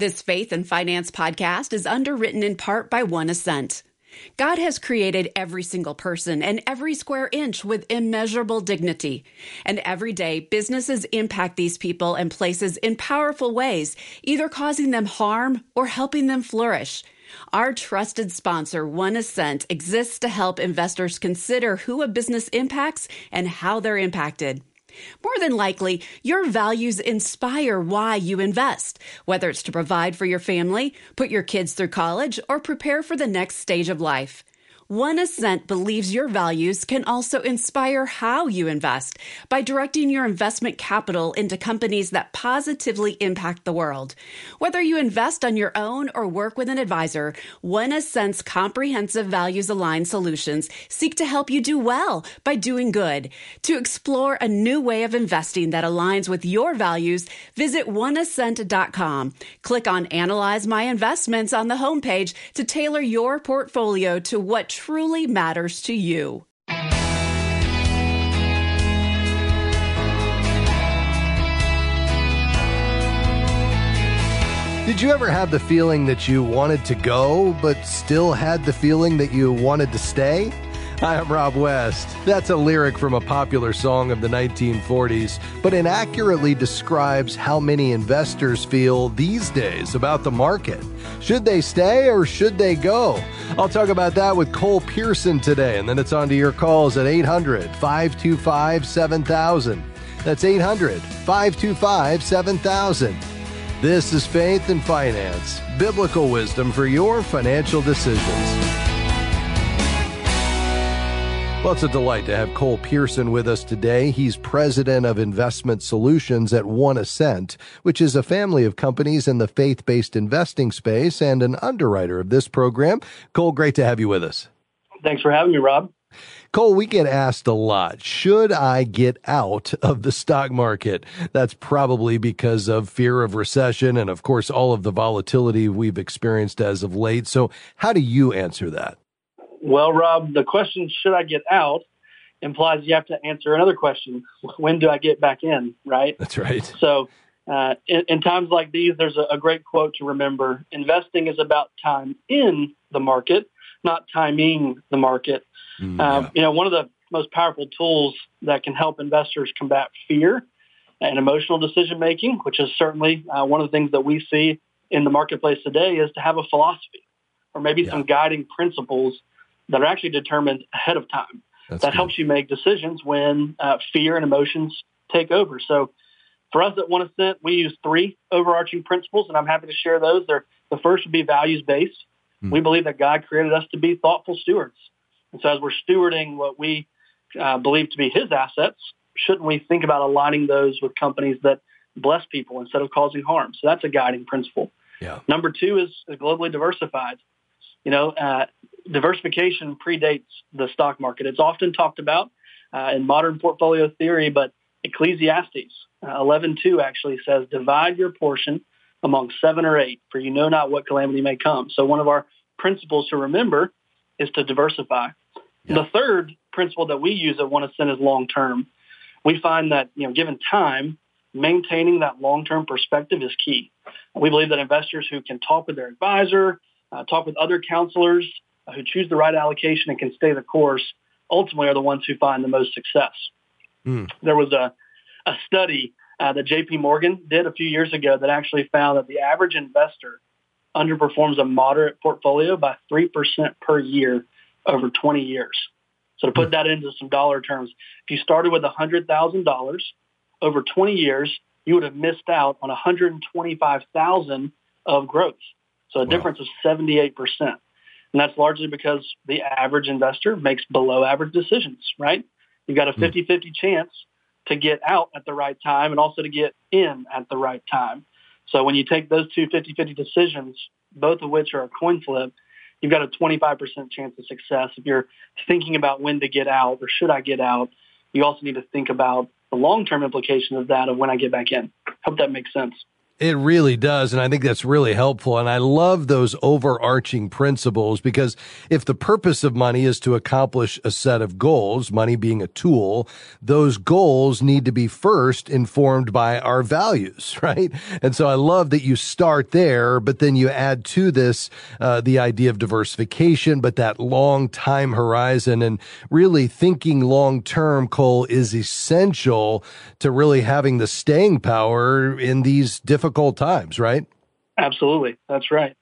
This faith and finance podcast is underwritten in part by One Ascent. God has created every single person and every square inch with immeasurable dignity. And every day, businesses impact these people and places in powerful ways, either causing them harm or helping them flourish. Our trusted sponsor, One Ascent, exists to help investors consider who a business impacts and how they're impacted. More than likely, your values inspire why you invest, whether it's to provide for your family, put your kids through college, or prepare for the next stage of life. One Ascent believes your values can also inspire how you invest by directing your investment capital into companies that positively impact the world. Whether you invest on your own or work with an advisor, One Ascent's comprehensive values aligned solutions seek to help you do well by doing good. To explore a new way of investing that aligns with your values, visit oneascent.com. Click on Analyze My Investments on the homepage to tailor your portfolio to what truly matters to you. Did you ever have the feeling that you wanted to go, but still had the feeling that you wanted to stay? Hi, I'm Rob West. That's a lyric from a popular song of the 1940s, but inaccurately describes how many investors feel these days about the market. Should they stay or should they go? I'll talk about that with Cole Pearson today, and then it's on to your calls at 800 525 7000. That's 800 525 7000. This is Faith and Finance, biblical wisdom for your financial decisions. Well, it's a delight to have Cole Pearson with us today. He's president of investment solutions at One Ascent, which is a family of companies in the faith based investing space and an underwriter of this program. Cole, great to have you with us. Thanks for having me, Rob. Cole, we get asked a lot, should I get out of the stock market? That's probably because of fear of recession and, of course, all of the volatility we've experienced as of late. So, how do you answer that? Well, Rob, the question, should I get out, implies you have to answer another question. When do I get back in, right? That's right. So uh, in, in, times like these, there's a, a, great quote to remember. Investing is about time in the market, not timing the market. Mm, uh. You know, one of the most powerful tools that can help investors combat fear and emotional decision making, which is certainly uh, one of the things that we see in the marketplace today, is to have a philosophy or maybe yeah. some guiding principles that are actually determined ahead of time. That's that good. helps you make decisions when uh, fear and emotions take over. So for us at One Ascent, we use three overarching principles, and I'm happy to share those. They're, the first would be values-based. Hmm. We believe that God created us to be thoughtful stewards. And so as we're stewarding what we uh, believe to be his assets, shouldn't we think about aligning those with companies that bless people instead of causing harm? So that's a guiding principle. Yeah. Number two is, is globally diversified. You know, uh, diversification predates the stock market. It's often talked about uh, in modern portfolio theory, but Ecclesiastes uh, 11.2 actually says, divide your portion among seven or eight, for you know not what calamity may come. So one of our principles to remember is to diversify. Yeah. The third principle that we use at One Ascent is long term. We find that, you know, given time, maintaining that long-term perspective is key. We believe that investors who can talk with their advisor, uh, talk with other counselors, uh, who choose the right allocation and can stay the course ultimately are the ones who find the most success. Mm. There was a, a study uh, that JP Morgan did a few years ago that actually found that the average investor underperforms a moderate portfolio by 3% per year over 20 years. So to put hmm. that into some dollar terms, if you started with $100,000 over 20 years, you would have missed out on 125,000 of growth. So a wow. difference of 78%. And that's largely because the average investor makes below average decisions, right? You've got a 50-50 hmm. chance to get out at the right time and also to get in at the right time. So when you take those two 50-50 decisions, both of which are a coin flip, you've got a 25% chance of success. If you're thinking about when to get out or should I get out, you also need to think about the long-term implication of that of when I get back in. Hope that makes sense. It really does. And I think that's really helpful. And I love those overarching principles because if the purpose of money is to accomplish a set of goals, money being a tool, those goals need to be first informed by our values, right? And so I love that you start there, but then you add to this, uh, the idea of diversification, but that long time horizon and really thinking long term, Cole, is essential to really having the staying power in these difficult difficult times, right? Absolutely. That's right.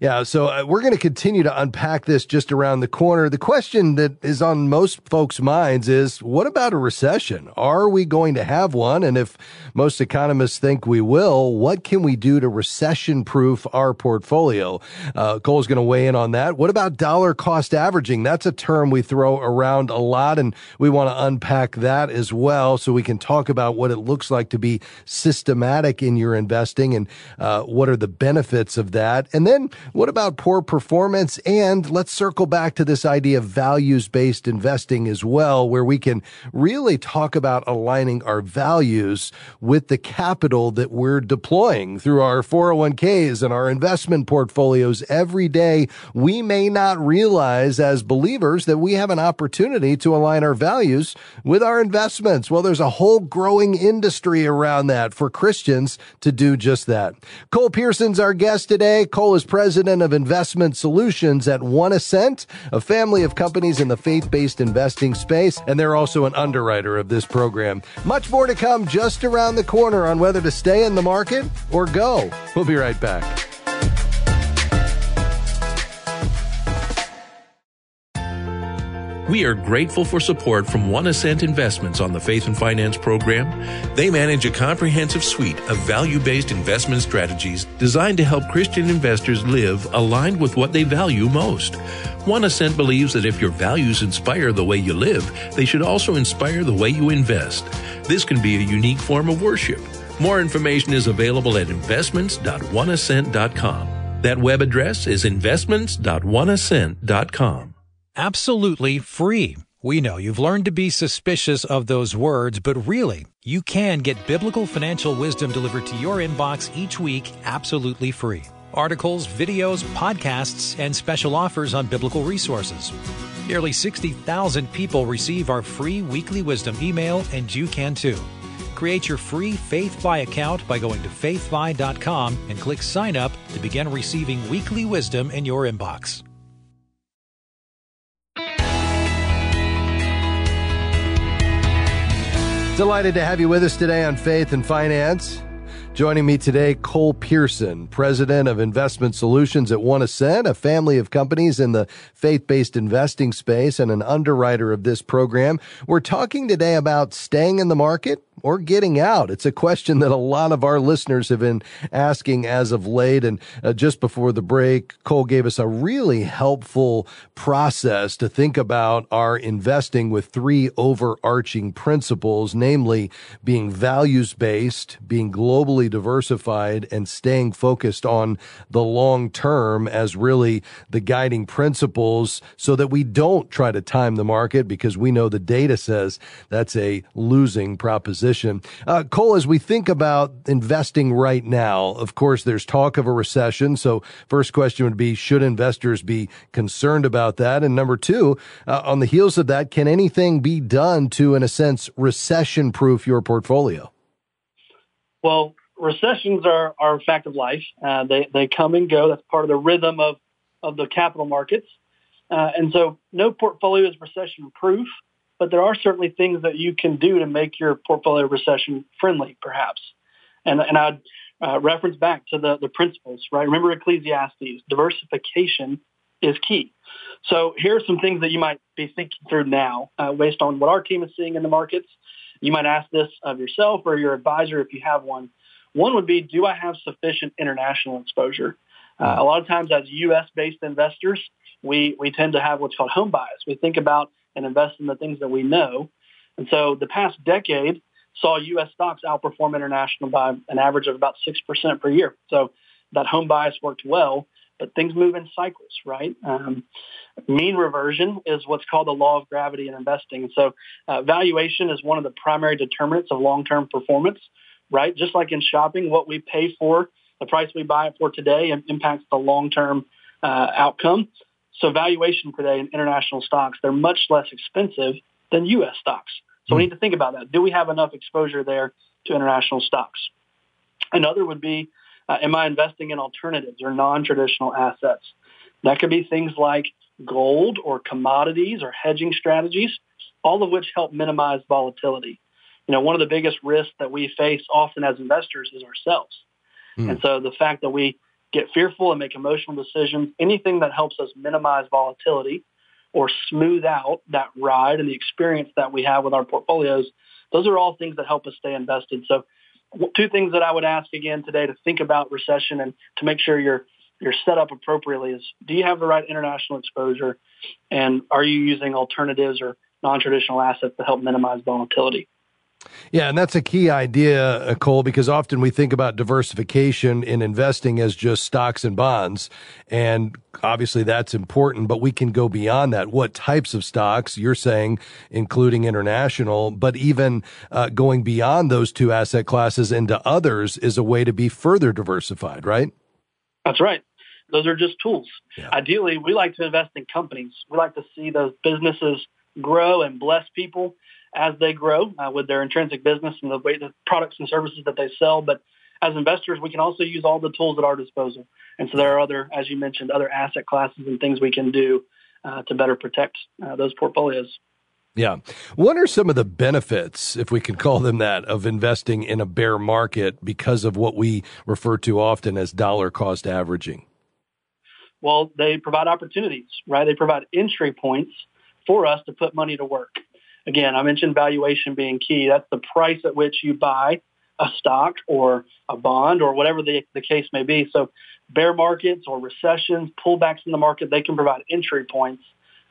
Yeah, so uh, we're going to continue to unpack this just around the corner. The question that is on most folks' minds is what about a recession? Are we going to have one? And if most economists think we will, what can we do to recession proof our portfolio? Uh, Cole's going to weigh in on that. What about dollar cost averaging? That's a term we throw around a lot, and we want to unpack that as well so we can talk about what it looks like to be systematic in your investing and uh, what are the benefits of that. And then what about poor performance? And let's circle back to this idea of values based investing as well, where we can really talk about aligning our values with the capital that we're deploying through our 401ks and our investment portfolios every day. We may not realize as believers that we have an opportunity to align our values with our investments. Well, there's a whole growing industry around that for Christians to do just that. Cole Pearson's our guest today. Cole is president of investment solutions at One Ascent, a family of companies in the faith based investing space, and they're also an underwriter of this program. Much more to come just around the corner on whether to stay in the market or go. We'll be right back. We are grateful for support from One Ascent Investments on the Faith and Finance program. They manage a comprehensive suite of value based investment strategies designed to help Christian investors live aligned with what they value most. One Ascent believes that if your values inspire the way you live, they should also inspire the way you invest. This can be a unique form of worship. More information is available at investments.oneascent.com. That web address is investments.oneascent.com absolutely free. We know you've learned to be suspicious of those words, but really, you can get biblical financial wisdom delivered to your inbox each week absolutely free. Articles, videos, podcasts, and special offers on biblical resources. Nearly 60,000 people receive our free weekly wisdom email, and you can too. Create your free FaithFi account by going to faithfi.com and click sign up to begin receiving weekly wisdom in your inbox. Delighted to have you with us today on Faith and Finance. Joining me today, Cole Pearson, President of Investment Solutions at One Ascent, a family of companies in the faith-based investing space and an underwriter of this program. We're talking today about staying in the market or getting out? It's a question that a lot of our listeners have been asking as of late. And uh, just before the break, Cole gave us a really helpful process to think about our investing with three overarching principles, namely being values based, being globally diversified, and staying focused on the long term as really the guiding principles so that we don't try to time the market because we know the data says that's a losing proposition. Uh, Cole, as we think about investing right now, of course, there's talk of a recession. So, first question would be Should investors be concerned about that? And number two, uh, on the heels of that, can anything be done to, in a sense, recession proof your portfolio? Well, recessions are, are a fact of life. Uh, they, they come and go. That's part of the rhythm of, of the capital markets. Uh, and so no portfolio is recession proof but there are certainly things that you can do to make your portfolio recession friendly, perhaps. And, and I'd uh, reference back to the, the principles, right? Remember Ecclesiastes, diversification is key. So here are some things that you might be thinking through now uh, based on what our team is seeing in the markets. You might ask this of yourself or your advisor if you have one. One would be, do I have sufficient international exposure? Uh, a lot of times as U.S.-based investors, we, we tend to have what's called home bias. We think about and invest in the things that we know. And so the past decade saw U.S. stocks outperform international by an average of about 6% per year. So that home bias worked well, but things move in cycles, right? Um, mean reversion is what's called the law of gravity in investing. And so uh, valuation is one of the primary determinants of long-term performance right? Just like in shopping, what we pay for, the price we buy it for today impacts the long-term uh, outcome. So valuation today in international stocks, they're much less expensive than U.S. stocks. So we hmm. need to think about that. Do we have enough exposure there to international stocks? Another would be, uh, am I investing in alternatives or non-traditional assets? That could be things like gold or commodities or hedging strategies, all of which help minimize volatility. You know, one of the biggest risks that we face often as investors is ourselves. Mm. And so the fact that we get fearful and make emotional decisions, anything that helps us minimize volatility or smooth out that ride and the experience that we have with our portfolios, those are all things that help us stay invested. So two things that I would ask again today to think about recession and to make sure you're you're set up appropriately is do you have the right international exposure and are you using alternatives or non-traditional assets to help minimize volatility? Yeah, and that's a key idea, uh, Cole, because often we think about diversification in investing as just stocks and bonds. And obviously that's important, but we can go beyond that. What types of stocks you're saying, including international, but even uh, going beyond those two asset classes into others is a way to be further diversified, right? That's right. Those are just tools. Yeah. Ideally, we like to invest in companies. We like to see those businesses grow and bless people as they grow uh, with their intrinsic business and the way the products and services that they sell. But as investors, we can also use all the tools at our disposal. And so there are other, as you mentioned, other asset classes and things we can do uh, to better protect uh, those portfolios. Yeah. What are some of the benefits, if we can call them that, of investing in a bear market because of what we refer to often as dollar cost averaging? Well, they provide opportunities, right? They provide entry points for us to put money to work again, I mentioned valuation being key. That's the price at which you buy a stock or a bond or whatever the, the case may be. So bear markets or recessions, pullbacks in the market, they can provide entry points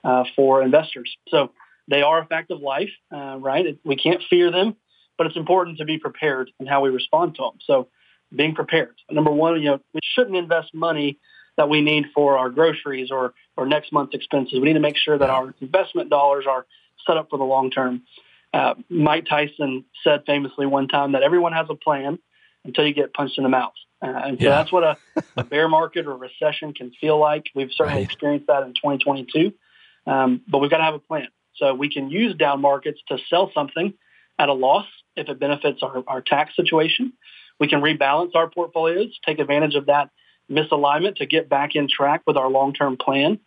uh, for investors. So they are a fact of life, uh, right? We can't fear them, but it's important to be prepared in how we respond to them. So being prepared. Number one, you know, we shouldn't invest money that we need for our groceries or, or next month's expenses. We need to make sure that our investment dollars are set up for the long term. Uh, Mike Tyson said famously one time that everyone has a plan until you get punched in the mouth. Uh, and so yeah. that's what a, a, bear market or recession can feel like. We've certainly right. experienced that in 2022. Um, but we've got to have a plan. So we can use down markets to sell something at a loss if it benefits our, our tax situation. We can rebalance our portfolios, take advantage of that misalignment to get back in track with our long-term plan.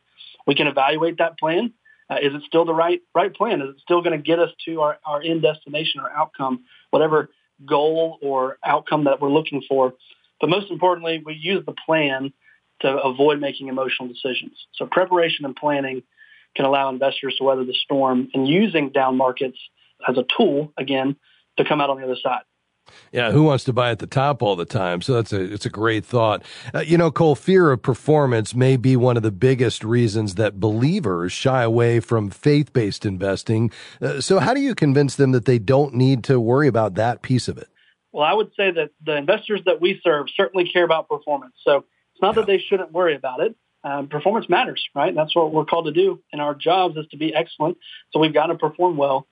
We can evaluate that plan uh, is it still the right right plan? Is it still going to get us to our, our end destination or outcome, whatever goal or outcome that we're looking for? But most importantly, we use the plan to avoid making emotional decisions. So preparation and planning can allow investors to weather the storm and using down markets as a tool, again, to come out on the other side. Yeah, who wants to buy at the top all the time? So that's a it's a great thought. Uh, you know, Cole, fear of performance may be one of the biggest reasons that believers shy away from faith-based investing. Uh, so how do you convince them that they don't need to worry about that piece of it? Well, I would say that the investors that we serve certainly care about performance. So it's not yeah. that they shouldn't worry about it. Um, performance matters, right? That's what we're called to do in our jobs is to be excellent. So we've got to perform well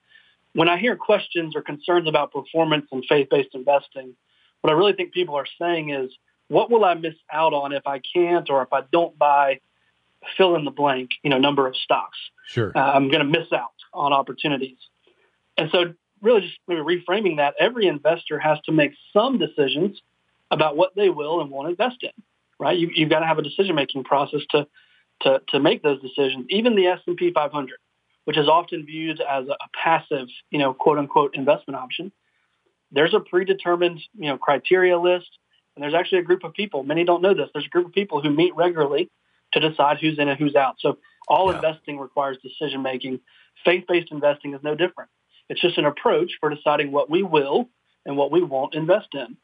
when I hear questions or concerns about performance and faith-based investing, what I really think people are saying is, what will I miss out on if I can't or if I don't buy fill in the blank, you know, number of stocks? Sure. Uh, I'm going to miss out on opportunities. And so really just maybe reframing that, every investor has to make some decisions about what they will and won't invest in, right? You, have got to have a decision-making process to, to, to make those decisions. Even the S&P 500, which is often viewed as a passive, you know, quote unquote investment option. There's a predetermined, you know, criteria list, and there's actually a group of people. Many don't know this. There's a group of people who meet regularly to decide who's in and who's out. So all yeah. investing requires decision making. Faith-based investing is no different. It's just an approach for deciding what we will and what we won't invest in.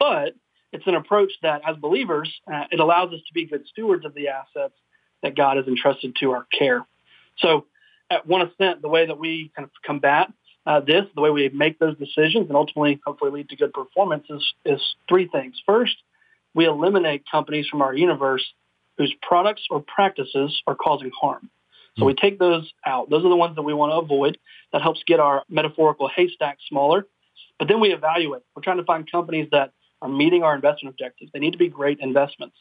But it's an approach that, as believers, uh, it allows us to be good stewards of the assets that God has entrusted to our care. So at One Ascent, the way that we kind of combat uh, this, the way we make those decisions and ultimately hopefully lead to good performance is, is three things. First, we eliminate companies from our universe whose products or practices are causing harm. So we take those out. Those are the ones that we want to avoid. That helps get our metaphorical haystack smaller But then we evaluate. We're trying to find companies that are meeting our investment objectives. They need to be great investments.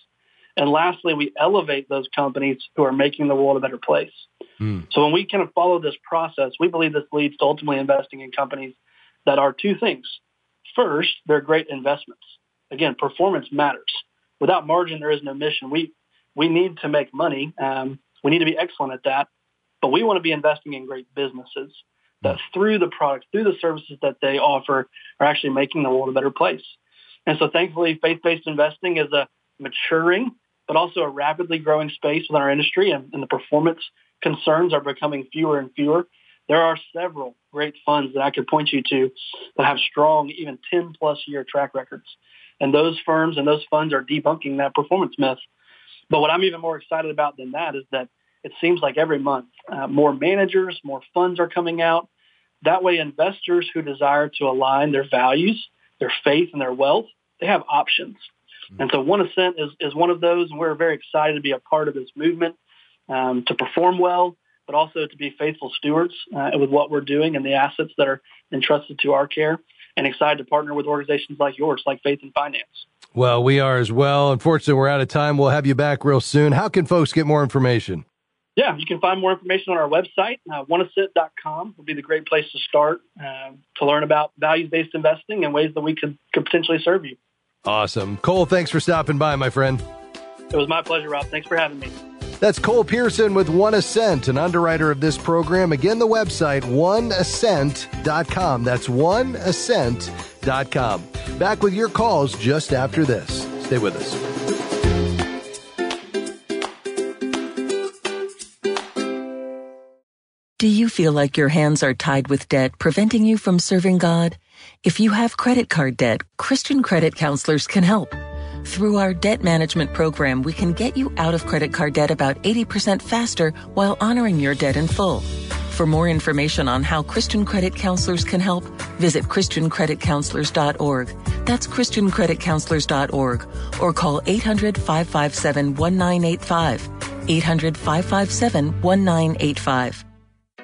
And lastly, we elevate those companies who are making the world a better place. Mm. So when we kind of follow this process, we believe this leads to ultimately investing in companies that are two things. First, they're great investments. Again, performance matters. Without margin, there is no mission. We we need to make money. Um, we need to be excellent at that, but we want to be investing in great businesses that through the products, through the services that they offer, are actually making the world a better place. And so, thankfully, faith-based investing is a maturing but also a rapidly growing space within our industry, and, and the performance concerns are becoming fewer and fewer. There are several great funds that I could point you to that have strong, even 10 plus year track records. And those firms and those funds are debunking that performance myth. But what I'm even more excited about than that is that it seems like every month uh, more managers, more funds are coming out. That way investors who desire to align their values, their faith, and their wealth, they have options. And so One Ascent is, is one of those, and we're very excited to be a part of this movement, um, to perform well, but also to be faithful stewards uh, with what we're doing and the assets that are entrusted to our care, and excited to partner with organizations like yours, like Faith and Finance. Well, we are as well. Unfortunately, we're out of time. We'll have you back real soon. How can folks get more information? Yeah, you can find more information on our website. Uh, oneascent.com would be the great place to start uh, to learn about values-based investing and ways that we could, could potentially serve you. Awesome. Cole, thanks for stopping by, my friend. It was my pleasure, Rob. Thanks for having me. That's Cole Pearson with One Ascent, an underwriter of this program. Again, the website, oneascent.com. That's oneascent.com. Back with your calls just after this. Stay with us. Do you feel like your hands are tied with debt, preventing you from serving God? If you have credit card debt, Christian credit counselors can help. Through our debt management program, we can get you out of credit card debt about 80% faster while honoring your debt in full. For more information on how Christian credit counselors can help, visit ChristianCreditCounselors.org. That's ChristianCreditCounselors.org or call 800 557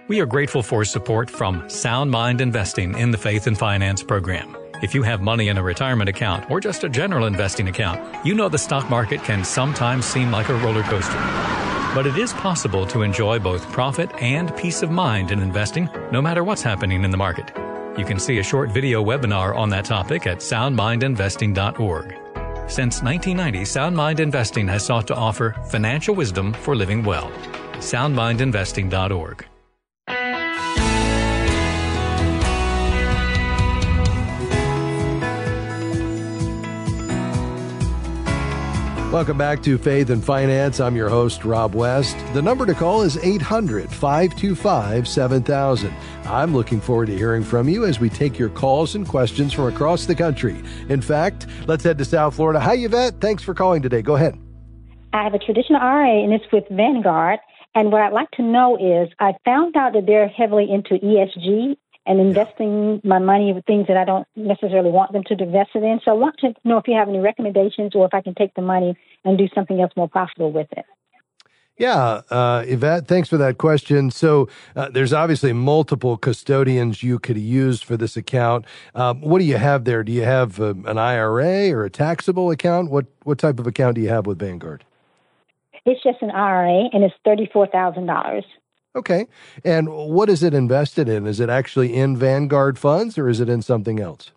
We are grateful for support from Sound Mind Investing in the Faith and Finance program. If you have money in a retirement account or just a general investing account, you know the stock market can sometimes seem like a roller coaster. But it is possible to enjoy both profit and peace of mind in investing, no matter what's happening in the market. You can see a short video webinar on that topic at soundmindinvesting.org. Since 1990, Sound Mind Investing has sought to offer financial wisdom for living well. soundmindinvesting.org. Welcome back to Faith and Finance. I'm your host, Rob West. The number to call is 800 525 7000. I'm looking forward to hearing from you as we take your calls and questions from across the country. In fact, let's head to South Florida. Hi, Yvette. Thanks for calling today. Go ahead. I have a traditional IRA, and it's with Vanguard. And what I'd like to know is I found out that they're heavily into ESG and investing my money in things that I don't necessarily want them to invest it in. So I want to know if you have any recommendations or if I can take the money and do something else more profitable with it. Yeah, uh, Yvette, thanks for that question. So, uh, there's obviously multiple custodians you could use for this account. Um, what do you have there? Do you have uh, an IRA or a taxable account? What what type of account do you have with Vanguard? It's just an IRA, and it's thirty four thousand dollars. Okay. And what is it invested in? Is it actually in Vanguard funds or is it in something else?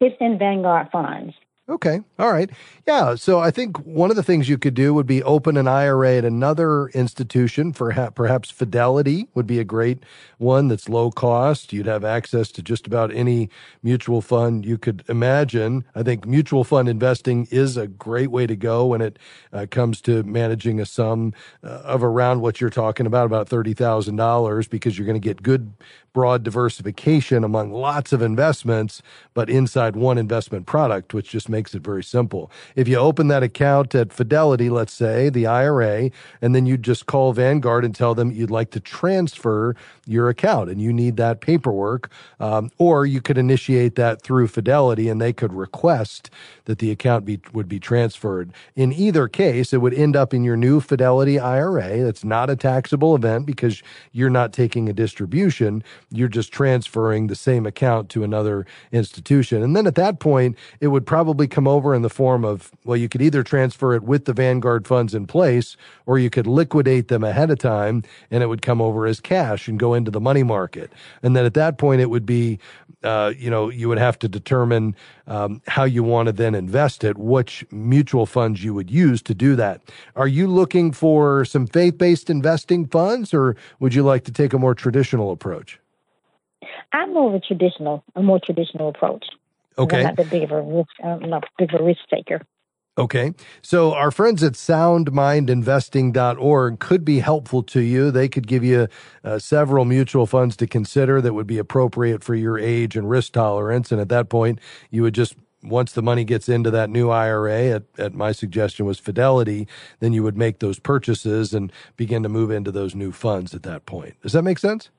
It's in Vanguard funds. Okay. All right. Yeah. So I think one of the things you could do would be open an IRA at another institution. For perhaps Fidelity would be a great one that's low cost. You'd have access to just about any mutual fund you could imagine. I think mutual fund investing is a great way to go when it uh, comes to managing a sum uh, of around what you're talking about, about $30,000, because you're going to get good broad diversification among lots of investments, but inside one investment product, which just makes it very simple. If you open that account at Fidelity, let's say, the IRA, and then you just call Vanguard and tell them you'd like to transfer your account and you need that paperwork, um, or you could initiate that through Fidelity and they could request that the account be, would be transferred. In either case, it would end up in your new Fidelity IRA. That's not a taxable event because you're not taking a distribution. You're just transferring the same account to another institution. And then at that point, it would probably come over in the form of, well, you could either transfer it with the Vanguard funds in place or you could liquidate them ahead of time and it would come over as cash and go into the money market. And then at that point, it would be, uh, you know, you would have to determine um, how you want to then invest it, which mutual funds you would use to do that. Are you looking for some faith based investing funds or would you like to take a more traditional approach? I'm more of a traditional, a more traditional approach. Okay. I'm not the big of a risk, I'm not big of a risk taker. Okay. So our friends at soundmindinvesting.org could be helpful to you. They could give you uh, several mutual funds to consider that would be appropriate for your age and risk tolerance. And at that point, you would just once the money gets into that new IRA, at, at, my suggestion was Fidelity, then you would make those purchases and begin to move into those new funds at that point. Does that make sense?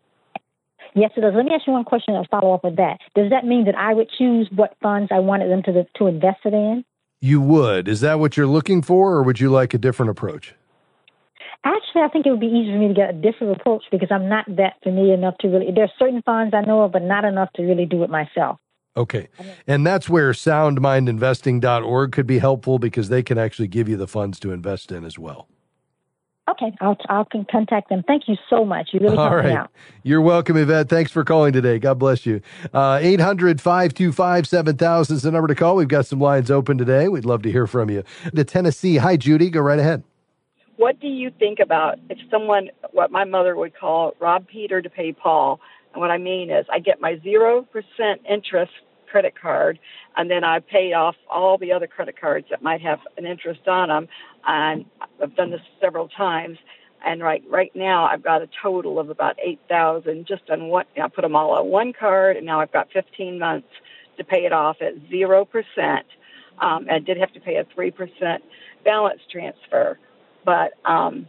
Yes, it does. Let me ask you one question and follow up with that. Does that mean that I would choose what funds I wanted them to to invest it in? You would. Is that what you're looking for, or would you like a different approach? Actually, I think it would be easier for me to get a different approach because I'm not that familiar enough to really. There are certain funds I know of, but not enough to really do it myself. Okay. And that's where soundmindinvesting.org could be helpful because they can actually give you the funds to invest in as well. Okay, I'll I'll contact them. Thank you so much. You really All helped right. me out. You're welcome, Yvette. Thanks for calling today. God bless you. Uh, 800 525 7000 is the number to call. We've got some lines open today. We'd love to hear from you. To Tennessee. Hi, Judy. Go right ahead. What do you think about if someone, what my mother would call rob Peter to pay Paul? And what I mean is, I get my 0% interest credit card, and then I pay off all the other credit cards that might have an interest on them. And I've done this several times. And right right now, I've got a total of about eight thousand just on one. I put them all on one card, and now I've got fifteen months to pay it off at zero percent. Um, I did have to pay a three percent balance transfer, but um,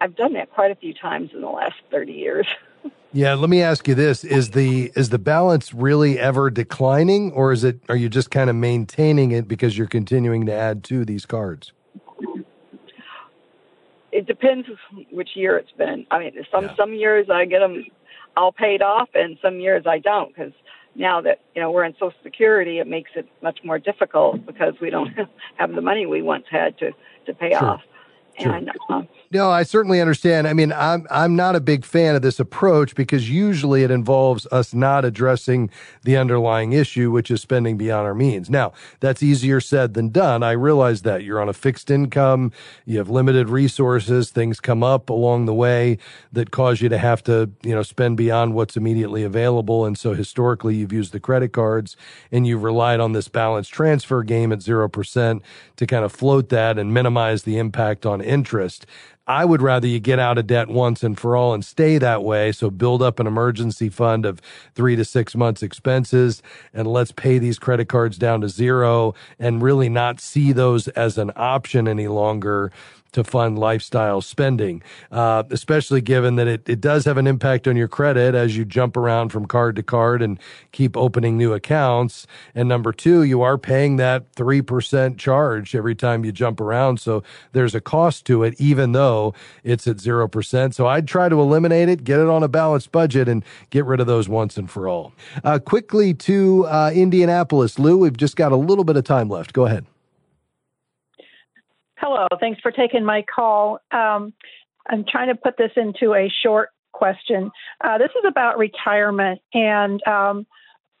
I've done that quite a few times in the last thirty years. Yeah, let me ask you this: is the is the balance really ever declining, or is it? Are you just kind of maintaining it because you're continuing to add to these cards? It depends which year it's been. I mean, some yeah. some years I get them all paid off, and some years I don't because now that you know we're in Social Security, it makes it much more difficult because we don't have the money we once had to to pay sure. off. Sure. And um, no, I certainly understand. I mean, I'm I'm not a big fan of this approach because usually it involves us not addressing the underlying issue, which is spending beyond our means. Now, that's easier said than done. I realize that you're on a fixed income, you have limited resources, things come up along the way that cause you to have to, you know, spend beyond what's immediately available. And so historically you've used the credit cards and you've relied on this balance transfer game at 0% to kind of float that and minimize the impact on interest. I would rather you get out of debt once and for all and stay that way. So build up an emergency fund of three to six months expenses and let's pay these credit cards down to zero and really not see those as an option any longer to fund lifestyle spending, uh, especially given that it, it does have an impact on your credit as you jump around from card to card and keep opening new accounts. And number two, you are paying that 3% charge every time you jump around. So there's a cost to it, even though it's at 0%. So I'd try to eliminate it, get it on a balanced budget and get rid of those once and for all. Uh, quickly to uh, Indianapolis. Lou, we've just got a little bit of time left. Go ahead. Hello, thanks for taking my call. Um, I'm trying to put this into a short question. Uh, this is about retirement, and um,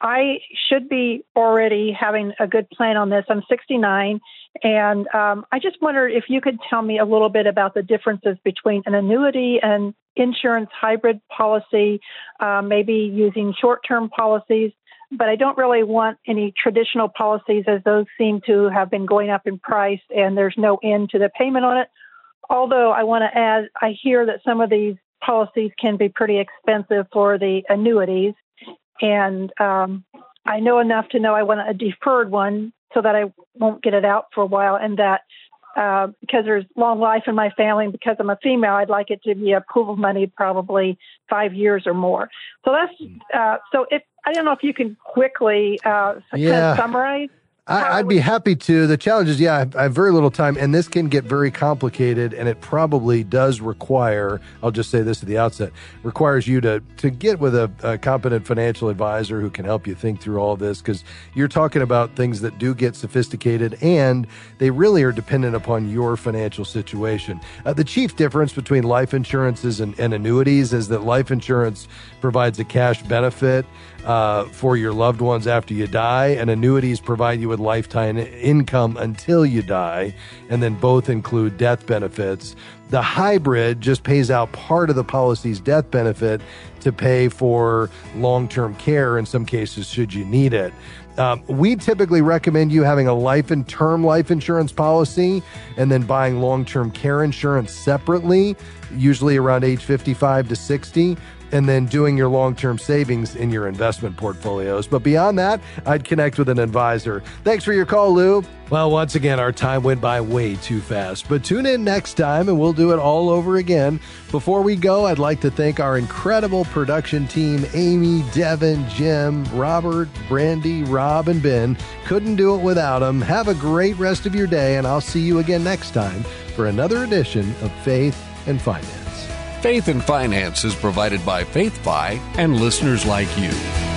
I should be already having a good plan on this. I'm 69, and um, I just wondered if you could tell me a little bit about the differences between an annuity and insurance hybrid policy, uh, maybe using short term policies but I don't really want any traditional policies as those seem to have been going up in price and there's no end to the payment on it. Although I want to add, I hear that some of these policies can be pretty expensive for the annuities. And um, I know enough to know I want a deferred one so that I won't get it out for a while, and that uh, because there's long life in my family, and because I'm a female, I'd like it to be a pool of money, probably five years or more. So that's uh, so. If I don't know if you can quickly uh, yeah. kind of summarize. I, would be happy to. The challenge is, yeah, I have very little time, and this can get very complicated, and it probably does require. I'll just say this at the outset: requires you to to get with a, a competent financial advisor who can help you think through all this, because you're talking about things that do get sophisticated, and they really are dependent upon your financial situation. Uh, the chief difference between life insurances and, and annuities is that life insurance provides a cash benefit uh, for your loved ones after you die, and annuities provide you with lifetime income until you die, and then both include death benefits. The hybrid just pays out part of the policy's death benefit to pay for long term care in some cases, should you need it. Um, we typically recommend you having a life and term life insurance policy and then buying long term care insurance separately, usually around age 55 to 60 and then doing your long term savings in your investment portfolios. But beyond that, I'd connect with an advisor. Thanks for your call, Lou. Well, once again, our time went by way too fast, but tune in next time and we'll do it all over again. Before we go, I'd like to thank our incredible production team Amy, Devin, Jim, Robert, Brandy, Rob, and Ben. Couldn't do it without them. Have a great rest of your day, and I'll see you again next time for another edition of Faith and Finance. Faith and Finance is provided by FaithFi and listeners like you.